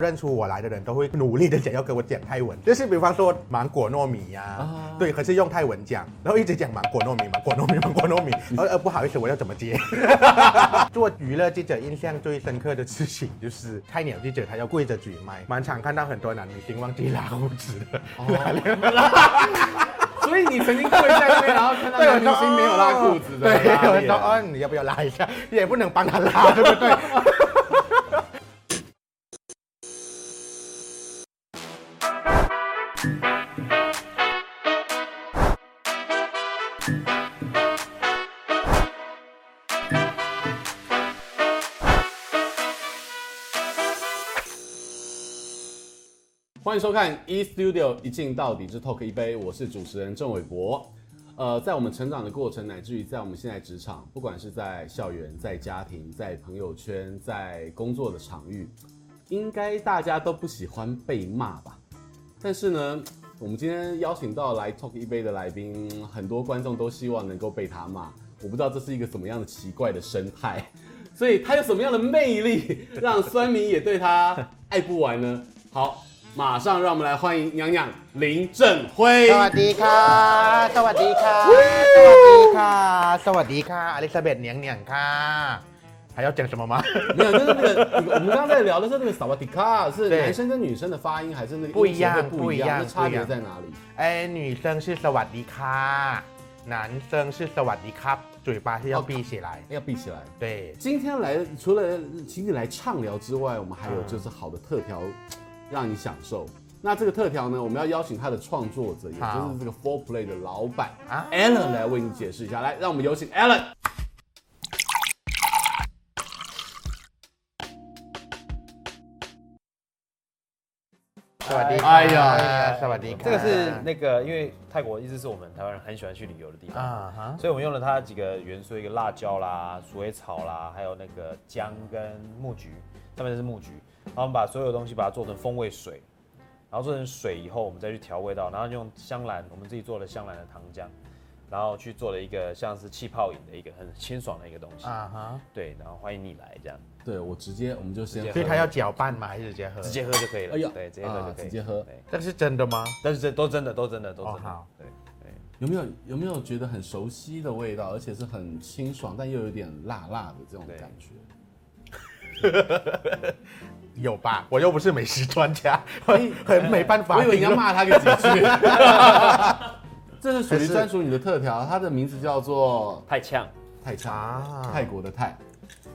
认出我来的人都会努力的想要跟我讲泰文，就是比方说芒果糯米呀、对，可是用泰文讲，然后一直讲芒果糯米，芒果糯米，芒果糯米，呃呃不好意思，我要怎么接？做娱乐记者印象最深刻的事情就是菜鸟记者他要跪着举麦，满场看到很多男明星忘记拉胡子的，哦、所以你曾经跪在那边，然后看到男明星没有拉裤子的，对，有人说哦，你要不要拉一下？也不能帮他拉，对不对？欢迎收看 E Studio 一镜到底之 Talk 一杯，我是主持人郑伟博。呃，在我们成长的过程，乃至于在我们现在职场，不管是在校园、在家庭、在朋友圈、在工作的场域，应该大家都不喜欢被骂吧？但是呢，我们今天邀请到来 Talk 一杯的来宾，很多观众都希望能够被他骂。我不知道这是一个什么样的奇怪的生态，所以他有什么样的魅力，让酸民也对他爱不完呢？好。马上让我们来欢迎娘娘林振辉。สวัสดีค่ะ สวัสดีค่ะ สวัสดีค่ะ สวัสดีค่ะ，阿丽莎贝，娘娘卡。还要讲什么吗？没有就是那个，我们刚才聊的是那个สวัส，是男生跟女生的发音还是那不一样？不一样，差别在哪里？哎，女生是สวัส，男生是สวัส，嘴巴是要闭起来，要闭起来。对，今天来除了请你来畅聊之外，我们还有就是好的特调。让你享受。那这个特调呢，我们要邀请它的创作者，也就是这个 Four Play 的老板啊，Alan 来为你解释一下。来，让我们有请 Alan。萨瓦迪卡，哎呀。这个是那个，因为泰国一直是我们台湾人很喜欢去旅游的地方啊，所以我们用了它几个元素，一个辣椒啦、鼠尾草啦，还有那个姜跟木菊，上面是木菊。然后我们把所有东西把它做成风味水，然后做成水以后，我们再去调味道，然后用香兰，我们自己做了香兰的糖浆，然后去做了一个像是气泡饮的一个很清爽的一个东西啊哈，对，然后欢迎你来这样，对我直接我们就先，所以它要搅拌吗？还是直接喝？直接喝就可以了。哎呀，对，直接喝就可以，直接喝。这是真的吗？但是这都真的，都真的，都真的。好，对对。有没有有没有觉得很熟悉的味道，而且是很清爽，但又有点辣辣的这种感觉？有吧，我又不是美食专家，很很没办法。我以为你要骂他个几句。这是属于专属你的特调，它的名字叫做泰呛，泰呛啊，泰国的泰。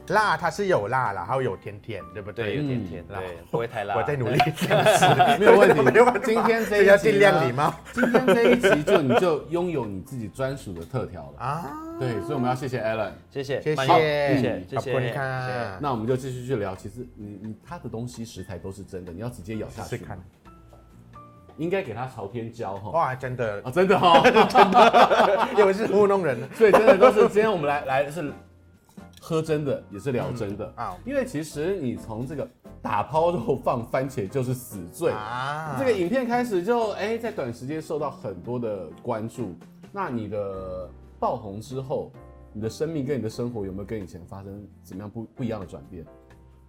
辣它是有辣，然后有甜甜，对不对？有甜甜，对，不会太辣。我在努力这样子，没有问题。今天这一要尽量礼貌。今天这一集就你就拥有你自己专属的特调了啊！对，所以我们要谢谢 Alan，谢谢，谢谢，谢谢，谢谢。那我们就继续去聊。其实你你他的东西食材都是真的，你要直接咬下去看。应该给他朝天椒哈。哇，真的啊，真的哈，真的，因为是糊弄人，所以真的都是今天我们来来是。喝真的也是聊真的啊，因为其实你从这个打抛肉放番茄就是死罪啊，这个影片开始就哎在短时间受到很多的关注。那你的爆红之后，你的生命跟你的生活有没有跟以前发生怎么样不不一样的转变？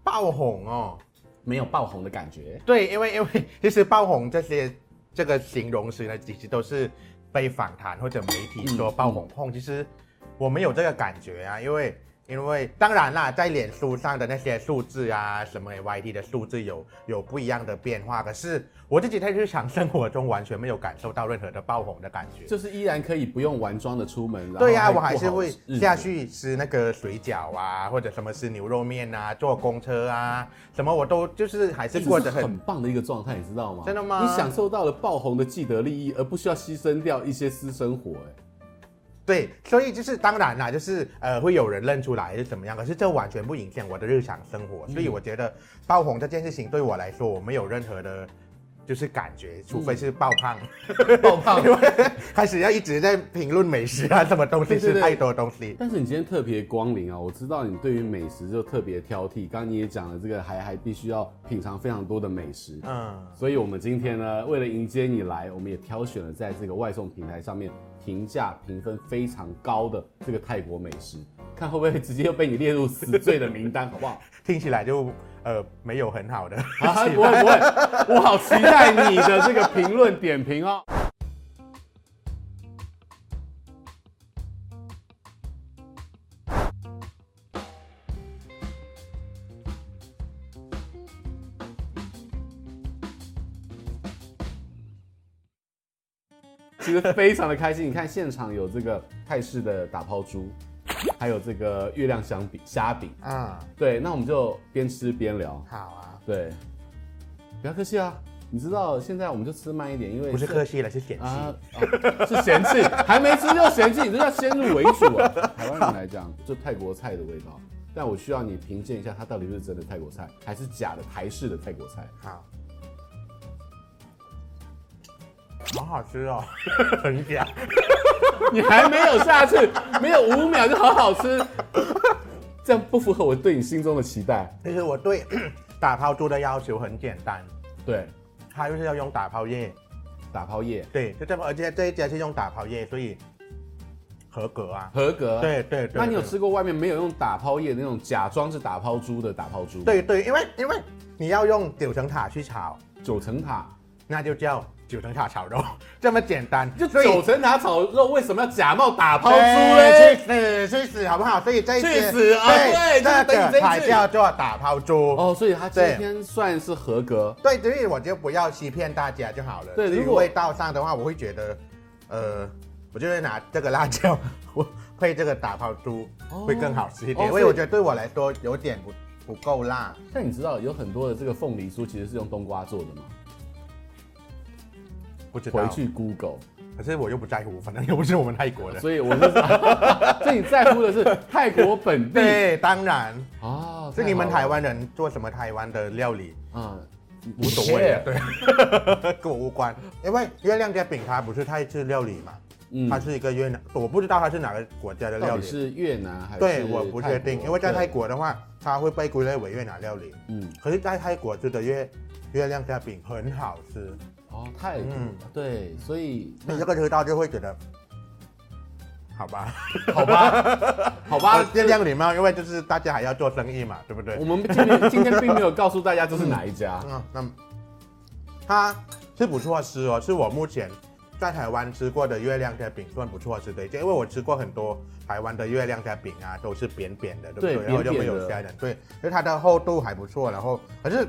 爆红哦，没有爆红的感觉。对，因为因为其实爆红这些这个形容词呢，其实都是被访谈或者媒体说爆红红，其实我没有这个感觉啊，因为。因为当然啦，在脸书上的那些数字啊，什么 YT 的数字有有不一样的变化，可是我自己在日常生活中完全没有感受到任何的爆红的感觉，就是依然可以不用完妆的出门。对呀、啊，我还是会下去吃那个水饺啊，或者什么吃牛肉面啊，坐公车啊，什么我都就是还是过得很很棒的一个状态，你知道吗？真的吗？你享受到了爆红的既得利益，而不需要牺牲掉一些私生活、欸，哎。对，所以就是当然啦，就是呃会有人认出来是怎么样，可是这完全不影响我的日常生活，所以我觉得爆红这件事情对我来说，我没有任何的。就是感觉，除非是爆胖，爆胖，因为开始要一直在评论美食啊，什么东西吃太多东西。但是你今天特别光临啊，我知道你对于美食就特别挑剔。刚刚你也讲了，这个还还必须要品尝非常多的美食。嗯，所以我们今天呢，为了迎接你来，我们也挑选了在这个外送平台上面评价评分非常高的这个泰国美食，看会不会直接又被你列入死罪的名单，好不好？听起来就。呃没有很好的啊，不会不会，我好期待你的这个评论点评哦。其实非常的开心，你看现场有这个泰式的打抛猪，还有这个月亮香饼虾饼啊，对，那我们就边吃边聊。好啊，对，不要客气啊，你知道现在我们就吃慢一点，因为不是客气了，是嫌弃啊，是嫌弃，还没吃就嫌弃，你这叫先入为主啊。台湾人来讲，就泰国菜的味道，但我需要你评鉴一下，它到底是真的泰国菜，还是假的台式的泰国菜。好。好好吃哦，很假。你还没有下去，没有五秒就好好吃，这样不符合我对你心中的期待。其实我对 打抛猪的要求很简单，对，它就是要用打抛液，打抛液，对，就这么，而且这一家是用打抛液，所以合格啊，合格。对对对。那你有吃过外面没有用打抛液的那种假装是打抛猪的打抛猪？对对，因为因为你要用九层塔去炒，九层塔，那就叫。九层塔炒肉这么简单，就九层塔炒肉为什么要假冒打抛猪嘞？去死去死好不好？所以这一去死啊！对，这个才叫做打抛猪哦。所以他今天算是合格。对，所以我就不要欺骗大家就好了。对，如果味道上的话，我会觉得，呃，我就会拿这个辣椒我配这个打抛猪会更好吃一点，因为我觉得对我来说有点不不够辣。但你知道有很多的这个凤梨酥其实是用冬瓜做的吗？回去 Google，可是我又不在乎，反正又不是我们泰国的，所以我是，所以你在乎的是泰国本地。对，当然。啊，是你们台湾人做什么台湾的料理？嗯，无所谓，对，跟我无关。因为月亮虾饼它不是泰式料理嘛，嗯，它是一个越南，我不知道它是哪个国家的料理，是越南还是？对，我不确定，因为在泰国的话，它会被归类为越南料理，嗯，可是，在泰国吃的月月亮虾饼很好吃。哦，泰国，嗯，对，所以你这个吃到就会觉得，好吧，好吧，好吧，尽量礼貌，因为就是大家还要做生意嘛，对不对？我们今天今天并没有告诉大家这是哪一家，嗯，那它是不错吃哦，是我目前在台湾吃过的月亮虾饼算不错吃的一件，因为我吃过很多台湾的月亮虾饼啊，都是扁扁的，对不对？对，然后就没有虾仁，对，所以它的厚度还不错，然后可是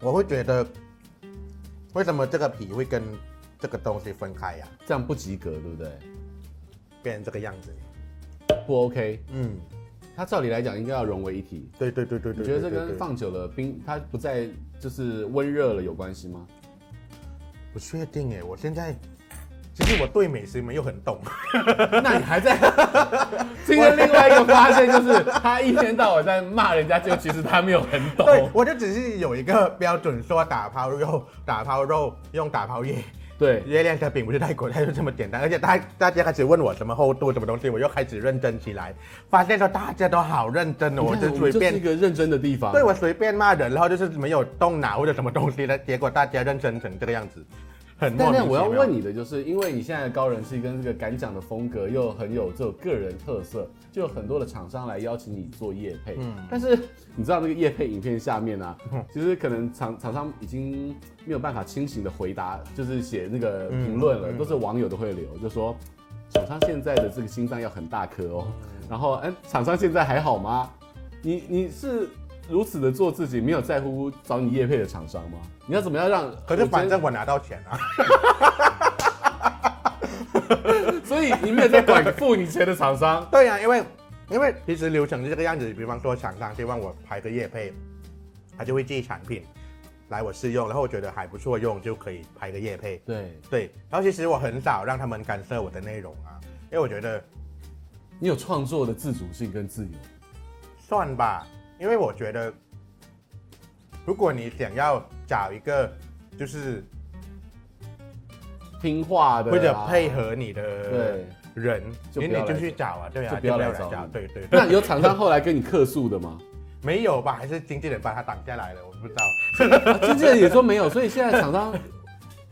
我会觉得。为什么这个皮会跟这个东西分开呀、啊？这样不及格，对不对？变成这个样子，不 OK。嗯，它照理来讲应该要融为一体。对对对对对。你觉得这跟放久了冰，它不再就是温热了有关系吗？不确定哎，我现在。其实我对美食没有很懂，那你还在？今天另外一个发现就是，他一天到晚在骂人家，就其实他没有很懂。对，我就只是有一个标准，说打抛肉，打抛肉用打抛液。对，月亮虾饼不是泰国，它就这么简单。而且大大家开始问我什么厚度、什么东西，我又开始认真起来，发现说大家都好认真哦，我就随便一个认真的地方。对，我随便骂人，然后就是没有动脑或者什么东西的，结果大家认真成这个样子。但但我要问你的就是，因为你现在的高人气跟这个敢讲的风格又很有这种个人特色，就有很多的厂商来邀请你做业配。嗯，但是你知道那个业配影片下面啊，其实可能厂厂商已经没有办法清醒的回答，就是写那个评论了，都是网友都会留，就说厂商现在的这个心脏要很大颗哦。然后，哎，厂商现在还好吗？你你是？如此的做自己，没有在乎找你业配的厂商吗？你要怎么样让？可是反正我拿到钱啊，所以你没有在管付你钱的厂商。对呀、啊，因为因为其实流程是这个样子。比方说厂商希望我拍个业配，他就会寄产品来我试用，然后我觉得还不错用，就可以拍个夜配。对对，然后其实我很少让他们干涉我的内容啊，因为我觉得你有创作的自主性跟自由，算吧。因为我觉得，如果你想要找一个就是听话的或者配合你的人，就你就去找啊，对啊，就不要来找。对对。那有厂商后来跟你客诉的吗？没有吧？还是经纪人把他挡下来了？我不知道。经纪人也说没有，所以现在厂商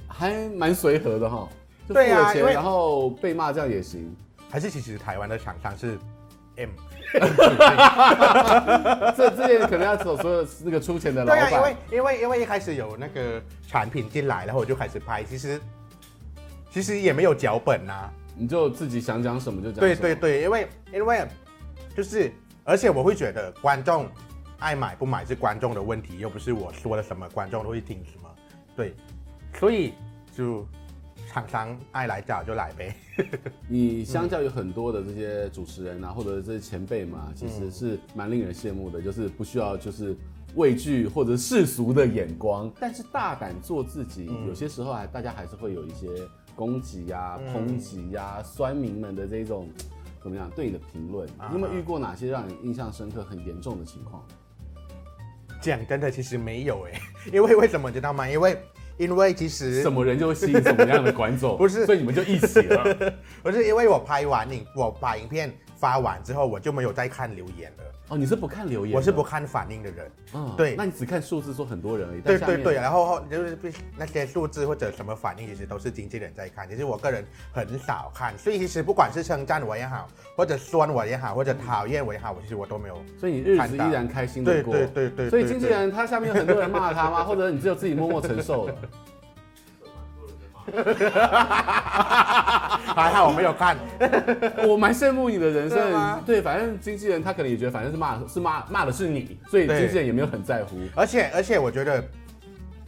还蛮随和的哈。对啊，然后被骂这样也行。还是其实台湾的厂商是。M。这这些可能要走所有那个出钱的老板。对啊，因为因为因为一开始有那个产品进来，然后我就开始拍，其实其实也没有脚本呐、啊，你就自己想讲什么就讲什么。对对对，因为因为就是，而且我会觉得观众爱买不买是观众的问题，又不是我说了什么观众都会听什么。对，所以就厂商爱来找就来呗。你相较于很多的这些主持人啊，或者这些前辈嘛，其实是蛮令人羡慕的，就是不需要就是畏惧或者世俗的眼光，但是大胆做自己。有些时候还大家还是会有一些攻击呀、抨击呀、酸民们的这种怎么样对你的评论。你有没有遇过哪些让你印象深刻、很严重的情况？讲真的，其实没有哎，因为为什么你知道吗？因为因为其实什么人就会吸引什么样的观众，不是，所以你们就一起了。不是，因为我拍完影，我把影片发完之后，我就没有再看留言了。哦，你是不看留言？我是不看反应的人。嗯，对。那你只看数字，说很多人而已。对对对，然后就是那些数字或者什么反应，其实都是经纪人在看。其实我个人很少看，所以其实不管是称赞我也好，或者酸我也好，或者讨厌我也好，我其实我都没有。所以你日子依然开心的过。对对对对。所以经纪人他下面有很多人骂他吗？或者你只有自己默默承受了？还好我没有看，我蛮羡慕你的人生。对，反正经纪人他可能也觉得，反正是骂是骂骂的是你，所以经纪人也没有很在乎。而且而且我觉得，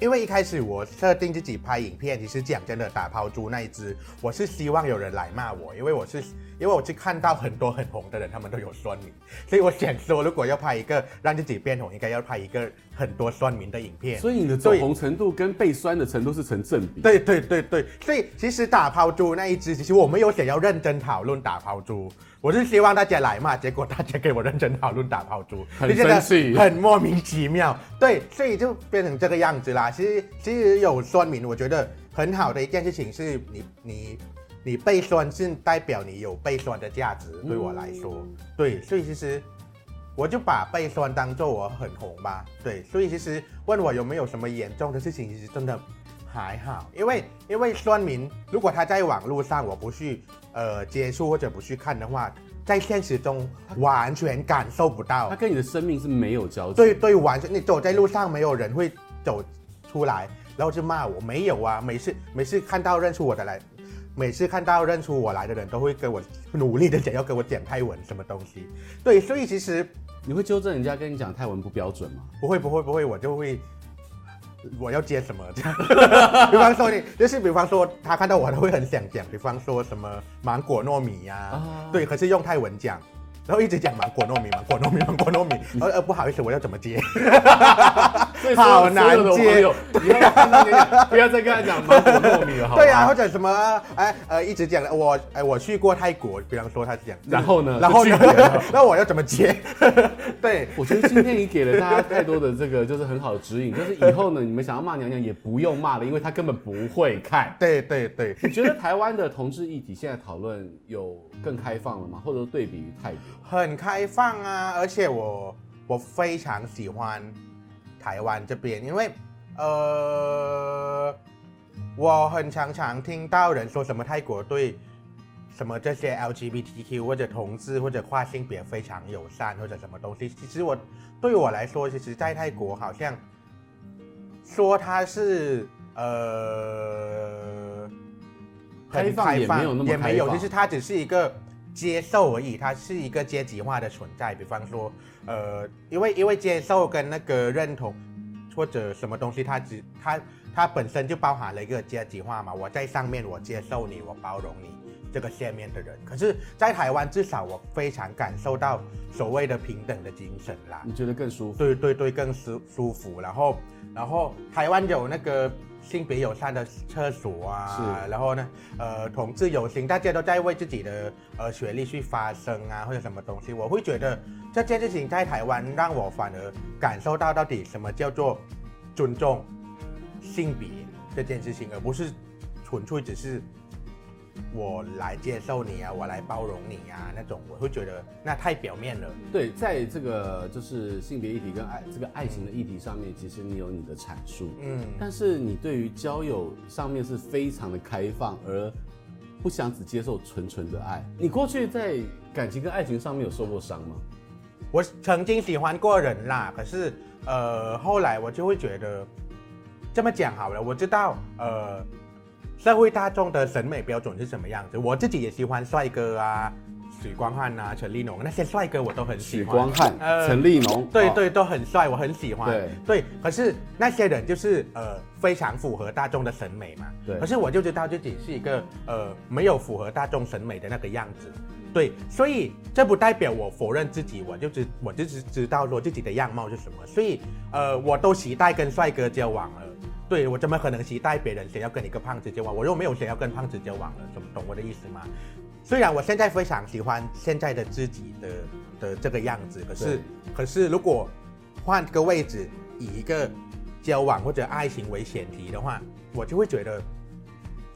因为一开始我设定自己拍影片，其实讲真的，打抛猪那一只，我是希望有人来骂我，因为我是。因为我去看到很多很红的人，他们都有酸民，所以我想说，如果要拍一个让自己变红，应该要拍一个很多酸民的影片。所以你的走红程度跟被酸的程度是成正比。对对对对，所以其实打抛猪那一只，其实我没有想要认真讨论打抛猪，我是希望大家来嘛，结果大家给我认真讨论打抛猪，很生气，很莫名其妙。对，所以就变成这个样子啦。其实其实有酸民，我觉得很好的一件事情是你你。你被酸是代表你有被酸的价值，对我来说，嗯、对，所以其实我就把被酸当做我很红吧，对，所以其实问我有没有什么严重的事情，其实真的还好，因为因为酸民如果他在网络上我不去呃接触或者不去看的话，在现实中完全感受不到，他跟你的生命是没有交集，对对，完全你走在路上没有人会走出来，然后就骂我，没有啊，每次每次看到认出我的来。每次看到认出我来的人都会跟我努力的讲，要跟我讲泰文什么东西。对，所以其实你会纠正人家跟你讲泰文不标准吗？不会，不会，不会，我就会我要接什么这样。比方说你就是，比方说他看到我都会很想讲，比方说什么芒果糯米呀、啊，啊、对，可是用泰文讲。然后一直讲芒果糯米，芒果糯米，芒果糯米。呃呃，不好意思，我要怎么接？好难接。不要再跟他讲芒果糯米了，好。对啊，或者什么，哎呃，一直讲我哎我去过泰国，比方说他讲。然后呢？然后呢？那我要怎么接？对，我觉得今天你给了大家太多的这个就是很好的指引，就是以后呢，你们想要骂娘娘也不用骂了，因为他根本不会看。对对对。你觉得台湾的同志议题现在讨论有更开放了吗？或者说对比于泰国？很开放啊，而且我我非常喜欢台湾这边，因为呃，我很常常听到人说什么泰国对什么这些 LGBTQ 或者同志或者跨性别非常友善或者什么东西，其实我对我来说，其实在泰国好像说他是呃很开放，也没有那么开放，也没有，就是它只是一个。接受而已，它是一个阶级化的存在。比方说，呃，因为因为接受跟那个认同或者什么东西，它只它它本身就包含了一个阶级化嘛。我在上面，我接受你，我包容你这个下面的人。可是，在台湾，至少我非常感受到所谓的平等的精神啦。你觉得更舒服？对对对，更舒舒服。然后然后台湾有那个。性别友善的厕所啊，然后呢，呃，同志友情，大家都在为自己的呃学历去发声啊，或者什么东西，我会觉得这件事情在台湾让我反而感受到到底什么叫做尊重性别这件事情，而不是纯粹只是。我来接受你啊，我来包容你啊，那种我会觉得那太表面了。对，在这个就是性别议题跟爱这个爱情的议题上面，其实你有你的阐述，嗯，但是你对于交友上面是非常的开放，而不想只接受纯纯的爱。你过去在感情跟爱情上面有受过伤吗？我曾经喜欢过人啦，可是呃，后来我就会觉得，这么讲好了，我知道呃，社会大众的审美标准是什么样子，我自己也喜欢帅哥啊。许光汉啊，陈立农那些帅哥我都很喜欢。许光汉、呃、陈立农，对对，都很帅，我很喜欢。对对，可是那些人就是呃非常符合大众的审美嘛。对。可是我就知道自己是一个呃没有符合大众审美的那个样子。对，所以这不代表我否认自己，我就知我就知知道说自己的样貌是什么。所以呃，我都期待跟帅哥交往了。对，我怎么可能期待别人想要跟一个胖子交往？我又没有想要跟胖子交往了，懂懂我的意思吗？虽然我现在非常喜欢现在的自己的的这个样子，可是可是如果换个位置，以一个交往或者爱情为前提的话，我就会觉得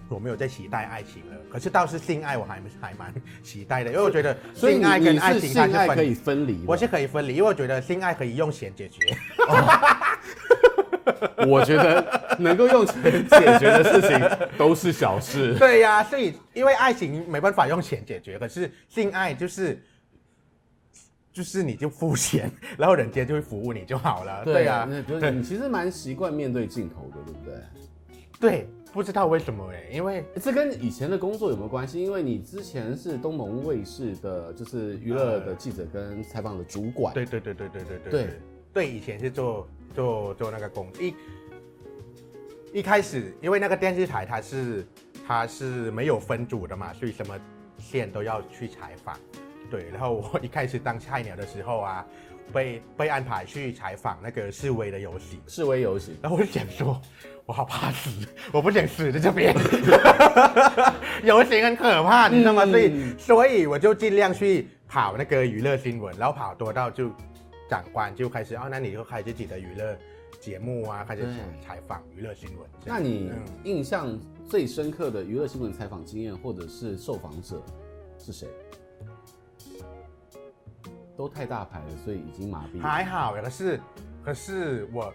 我没有在期待爱情了。可是倒是性爱，我还还蛮期待的，因为我觉得性爱跟爱情它是可以分离，我是可以分离，因为我觉得性爱可以用钱解决。我觉得能够用钱解决的事情都是小事。对呀、啊，所以因为爱情没办法用钱解决，可是性爱就是就是你就付钱，然后人家就会服务你就好了。对呀、啊，那就是你其实蛮习惯面对镜头的，对不对？对，不知道为什么哎，因为这跟以前的工作有没有关系？因为你之前是东盟卫视的，就是娱乐的记者跟采访的主管。对对对对对对对对对，以前是做。做做那个工一一开始，因为那个电视台它是它是没有分组的嘛，所以什么线都要去采访。对，然后我一开始当菜鸟的时候啊，被被安排去采访那个示威的游行，示威游行。然后我就想说，我好怕死，我不想死在这边。游行很可怕，你知道吗？所以、嗯、所以我就尽量去跑那个娱乐新闻，然后跑多到就。长官就开始哦，那你就开自己的娱乐节目啊，开始采访娱乐新闻。那你印象最深刻的娱乐新闻采访经验，或者是受访者是谁？都太大牌了，所以已经麻痹了。还好，可是可是我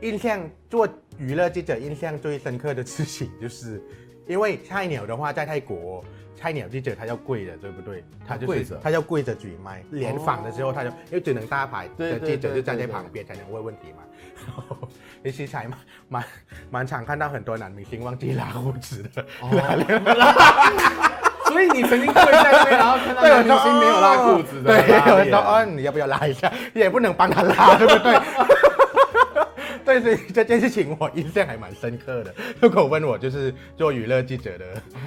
印象做娱乐记者印象最深刻的事情，就是因为菜鸟的话在泰国。菜鸟记者他要跪的，对不对？他就是跪着，他要跪着举麦。联访的时候，他就因为只能大牌的记者就站在旁边才能问问题嘛。其实才蛮蛮蛮常看到很多男明星忘记拉胡子的。哦、所以你曾经跪在那边，然后看到男明星没有拉裤子的。对，有人说哦，你要不要拉一下？也不能帮他拉，对不对？对，所以这件事情我印象还蛮深刻的。如果问我，就是做娱乐记者的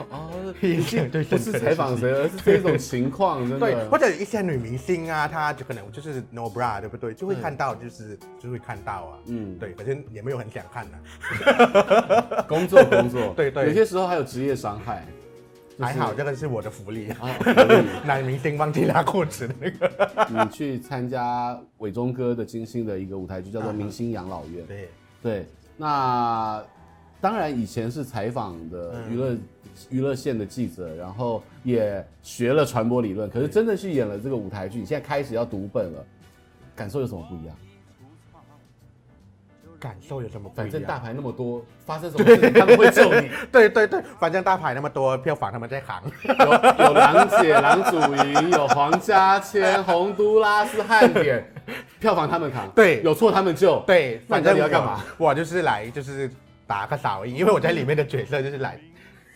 哦，印象对，不是采访谁，而是这种情况，真的。对，或者一些女明星啊，她就可能就是 no bra，对不对？就会看到，就是就会看到啊。嗯，对，反正也没有很想看的。工作工作，对对，有些时候还有职业伤害。还好，这个是我的福利啊！男明星忘记拉裤子那个。你去参加伟忠哥的金星的一个舞台剧，叫做《明星养老院》。对对，那当然以前是采访的娱乐娱乐线的记者，然后也学了传播理论。可是真的去演了这个舞台剧，你现在开始要读本了，感受有什么不一样？感受有什么？反正大牌那么多，发生什么事情他们会救你。对对对，反正大牌那么多，票房他们在行。有有郎姐、郎祖筠，有黄家千、洪都拉斯、汉典，票房他们扛。对，有错他们救。对，反正你要干嘛？我就是来就是打个扫，因为我在里面的角色就是来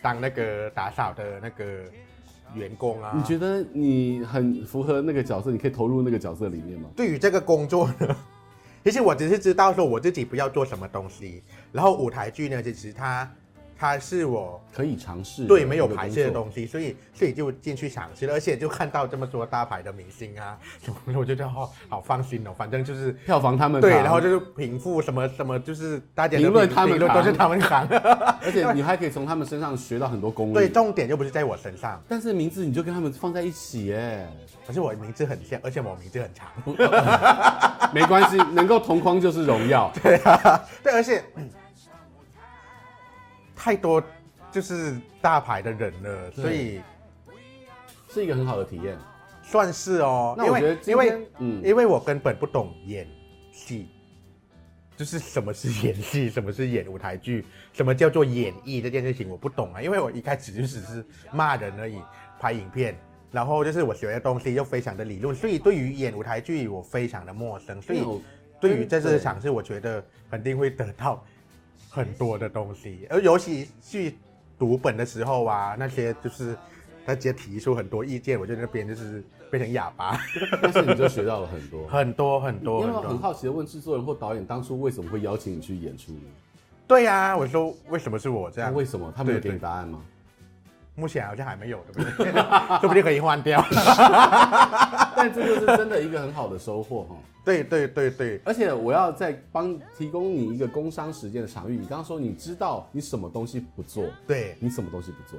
当那个打扫的那个员工啊。你觉得你很符合那个角色？你可以投入那个角色里面吗？对于这个工作呢？其实我只是知道说我自己不要做什么东西，然后舞台剧呢，其实它。它是我可以尝试对没有排斥的东西，所以所以就进去尝试了，而且就看到这么多大牌的明星啊什么，我就觉得好好放心哦，反正就是票房他们对，然后就是贫富什么什么，就是大家评论他们都是他们扛，而且你还可以从他们身上学到很多功力。对，重点又不是在我身上，但是名字你就跟他们放在一起耶。可是我名字很像，而且我名字很长，没关系，能够同框就是荣耀。对啊，对，而且。太多就是大牌的人了，所以是一个很好的体验，算是哦。那我觉得，因为嗯，因为我根本不懂演戏，就是什么是演戏，什么是演舞台剧，什么叫做演绎这件事情，我不懂啊。因为我一开始就只是骂人而已，拍影片，然后就是我学的东西又非常的理论，所以对于演舞台剧我非常的陌生。所以对于这次尝试，我觉得肯定会得到很多的东西，而尤其去读本的时候啊，那些就是他直接提出很多意见，我觉得那边就是。变成哑巴，但是你就学到了很多 很多很多。因为我很好奇的问制作人或导演，当初为什么会邀请你去演出呢？对呀、啊，我说为什么是我这样？为什么他们有给你答案吗？目前好像还没有，对不对？说不定可以换掉。但这就是真的一个很好的收获哈。对对对对，而且我要再帮提供你一个工商时间的场域。你刚刚说你知道你什么东西不做，对你什么东西不做？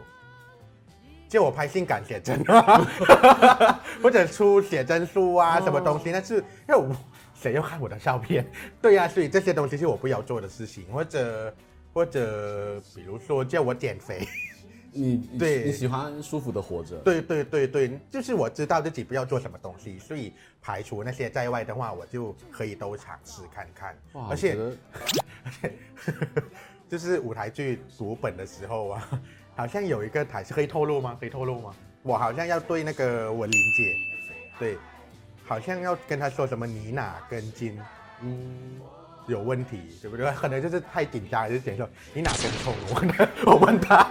叫我拍性感写真，或者出写真书啊，什么东西？但是因为我谁要看我的照片？对呀、啊，所以这些东西是我不要做的事情，或者或者比如说叫我减肥，你对你喜欢舒服的活着？对对对对，就是我知道自己不要做什么东西，所以排除那些在外的话，我就可以都尝试看看。而且而且 就是舞台剧读本的时候啊。好像有一个台是可以透露吗？可以透露吗？我好像要对那个文玲姐，对，好像要跟她说什么你哪根筋，嗯，有问题，对不对？可能就是太紧张，还是想说你哪根葱？我问，我问他，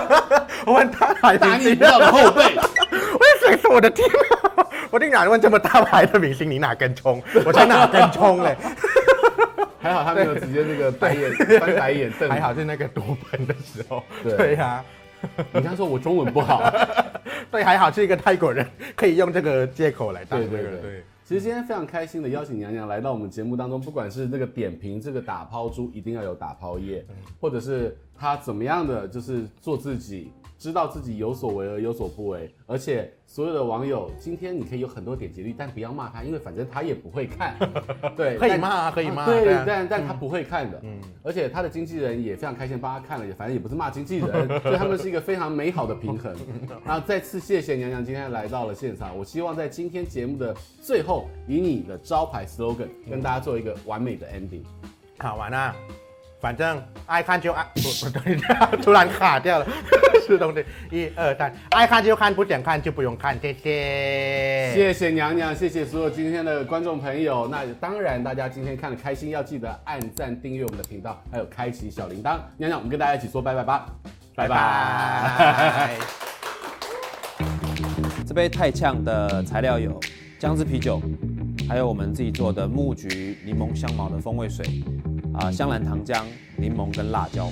我问他，打你不要的后背，我也想说我的天啊，我竟然问这么大牌的明星你哪根葱？我才哪根葱嘞？还好他没有直接那个白眼翻白眼瞪，还好是那个夺盆的时候。对呀，你刚说我中文不好，对，还好是一个泰国人，可以用这个借口来当。对对对。其实今天非常开心的邀请娘娘来到我们节目当中，不管是那个点评这个打抛珠一定要有打抛液，或者是她怎么样的就是做自己。知道自己有所为而有所不为，而且所有的网友，今天你可以有很多点击率，但不要骂他，因为反正他也不会看。对，可以骂，可以骂。对，但但他不会看的。嗯。而且他的经纪人也非常开心帮他看了，也反正也不是骂经纪人，所以他们是一个非常美好的平衡。然后再次谢谢娘娘今天来到了现场，我希望在今天节目的最后，以你的招牌 slogan 跟大家做一个完美的 ending。好玩啊！反正爱看就爱，不不对，突然卡掉了，是东西。一二三，爱看就看，不想看就不用看，谢谢。谢谢娘娘，谢谢所有今天的观众朋友。那当然，大家今天看的开心，要记得按赞、订阅我们的频道，还有开启小铃铛。娘娘，我们跟大家一起说拜拜吧，拜拜。这杯太呛的材料有姜汁啤酒，还有我们自己做的木橘柠檬香茅的风味水。啊，香兰糖浆、柠檬跟辣椒。